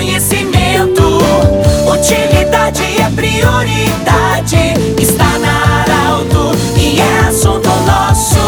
conhecimento. Utilidade é prioridade. Está na Arauto e é assunto nosso.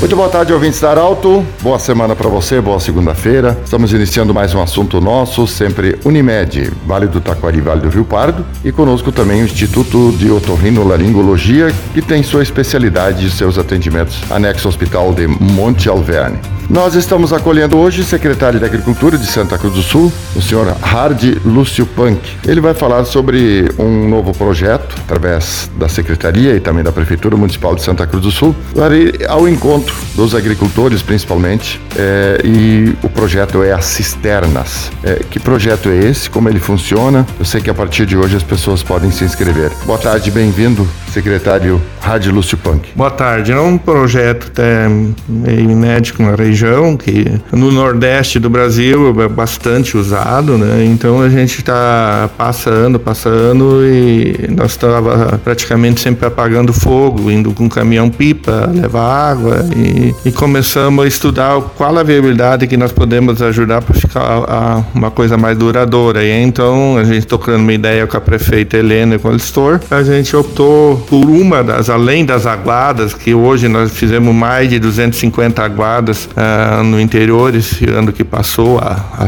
Muito boa tarde, ouvintes da Arauto. Boa semana para você, boa segunda-feira. Estamos iniciando mais um assunto nosso, sempre Unimed, Vale do Taquari, Vale do Rio Pardo. E conosco também o Instituto de Otorrinolaringologia, que tem sua especialidade e seus atendimentos anexo ao Hospital de Monte Alverne. Nós estamos acolhendo hoje o secretário de Agricultura de Santa Cruz do Sul, o senhor Hardy Lúcio Punk. Ele vai falar sobre um novo projeto, através da Secretaria e também da Prefeitura Municipal de Santa Cruz do Sul, para ir ao encontro dos agricultores, principalmente, é, e o projeto é as cisternas. É, que projeto é esse? Como ele funciona? Eu sei que a partir de hoje as pessoas podem se inscrever. Boa tarde, bem-vindo, secretário Hardy Lúcio Punk. Boa tarde. É um projeto até meio inédito na região que no nordeste do Brasil é bastante usado, né? Então a gente está passando, passando e nós estava praticamente sempre apagando fogo, indo com caminhão pipa, levar água e, e começamos a estudar qual a viabilidade que nós podemos ajudar para ficar a, uma coisa mais duradoura. E então a gente tocando uma ideia com a prefeita Helena e com o Listor, a gente optou por uma das, além das aguadas, que hoje nós fizemos mais de 250 aguadas uh, no interior esse ano que passou, a, a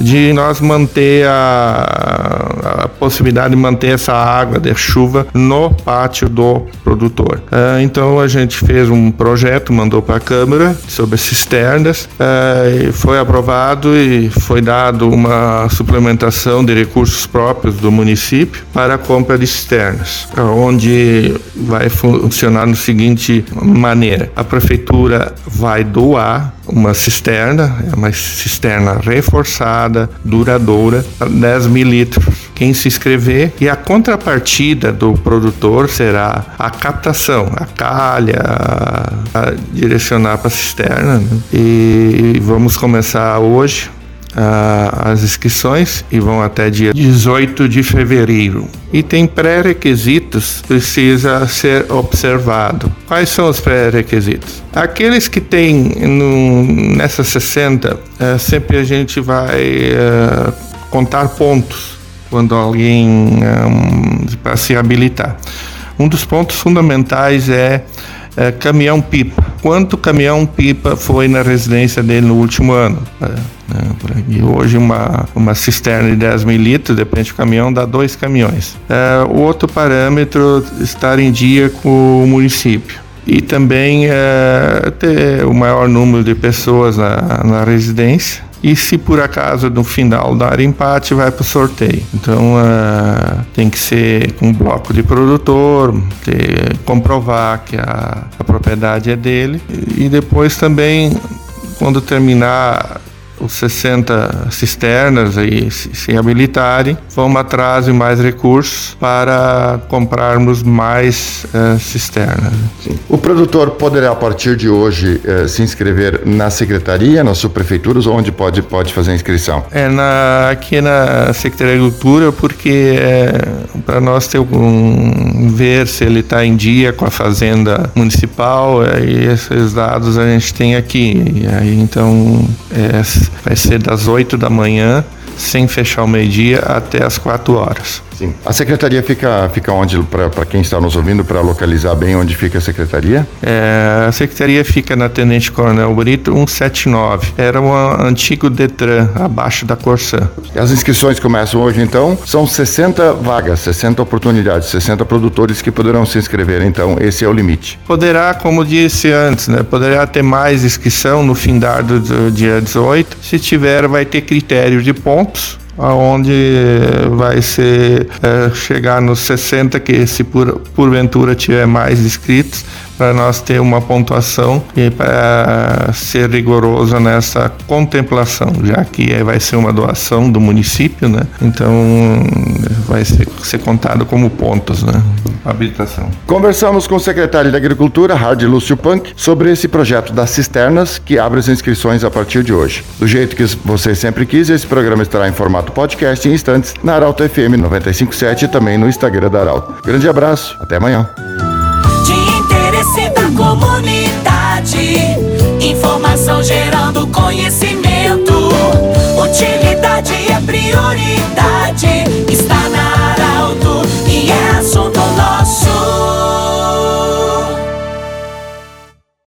de nós manter a, a, possibilidade de manter essa água de chuva no pátio do produtor. Uh, então a gente fez um projeto, mandou para a Câmara sobre cisternas, uh, foi aprovado e foi dado uma suplementação de recursos próprios do município para a compra de cisternas, onde vai funcionar no seguinte maneira: a prefeitura vai doar uma cisterna, é uma cisterna reforçada, duradoura, 10 mil litros. Quem se inscrever e a contrapartida do produtor será a captação, a calha, a direcionar para a cisterna. Né? E vamos começar hoje uh, as inscrições e vão até dia 18 de fevereiro. E tem pré-requisitos precisa ser observado. Quais são os pré-requisitos? Aqueles que têm no, nessa 60, uh, eh, sempre a gente vai uh, contar pontos quando alguém um, para se habilitar. Um dos pontos fundamentais é é, caminhão-pipa. Quanto caminhão-pipa foi na residência dele no último ano? É, né, e hoje uma, uma cisterna de 10 mil litros, depende do caminhão, dá dois caminhões. É, o outro parâmetro, estar em dia com o município e também é, ter o maior número de pessoas na, na residência e se por acaso no final dar empate, vai para o sorteio. Então uh, tem que ser com um bloco de produtor, ter, comprovar que a, a propriedade é dele e depois também quando terminar os 60 cisternas aí se habilitarem, vamos atrás de mais recursos para comprarmos mais uh, cisternas. Sim. O produtor poderá, a partir de hoje, uh, se inscrever na secretaria, nas subprefeituras, onde pode, pode fazer a inscrição? É na, aqui na Secretaria de Agricultura, porque é, para nós ter um, ver se ele está em dia com a fazenda municipal, é, e esses dados a gente tem aqui. E aí, então, é, vai ser das 8 da manhã, sem fechar o meio-dia, até as 4 horas. Sim. A secretaria fica, fica onde, para quem está nos ouvindo, para localizar bem onde fica a secretaria? É, a secretaria fica na Tenente Coronel Brito 179. Era um antigo Detran, abaixo da Corsã. As inscrições começam hoje, então. São 60 vagas, 60 oportunidades, 60 produtores que poderão se inscrever. Então, esse é o limite. Poderá, como disse antes, né, poderá ter mais inscrição no fim do dia 18. Se tiver, vai ter critério de pontos aonde vai ser é, chegar nos 60 que se por, porventura tiver mais inscritos para nós ter uma pontuação e para ser rigoroso nessa contemplação, já que é, vai ser uma doação do município, né? Então vai ser, ser contado como pontos, né? Habilitação. Conversamos com o secretário da Agricultura, Hardy Lúcio Punk, sobre esse projeto das cisternas que abre as inscrições a partir de hoje. Do jeito que você sempre quis, esse programa estará em formato podcast em instantes na Arauto FM 957 e também no Instagram da Arauto. Grande abraço, até amanhã Aparecida Comunidade. Informação gerando conhecimento. Utilidade.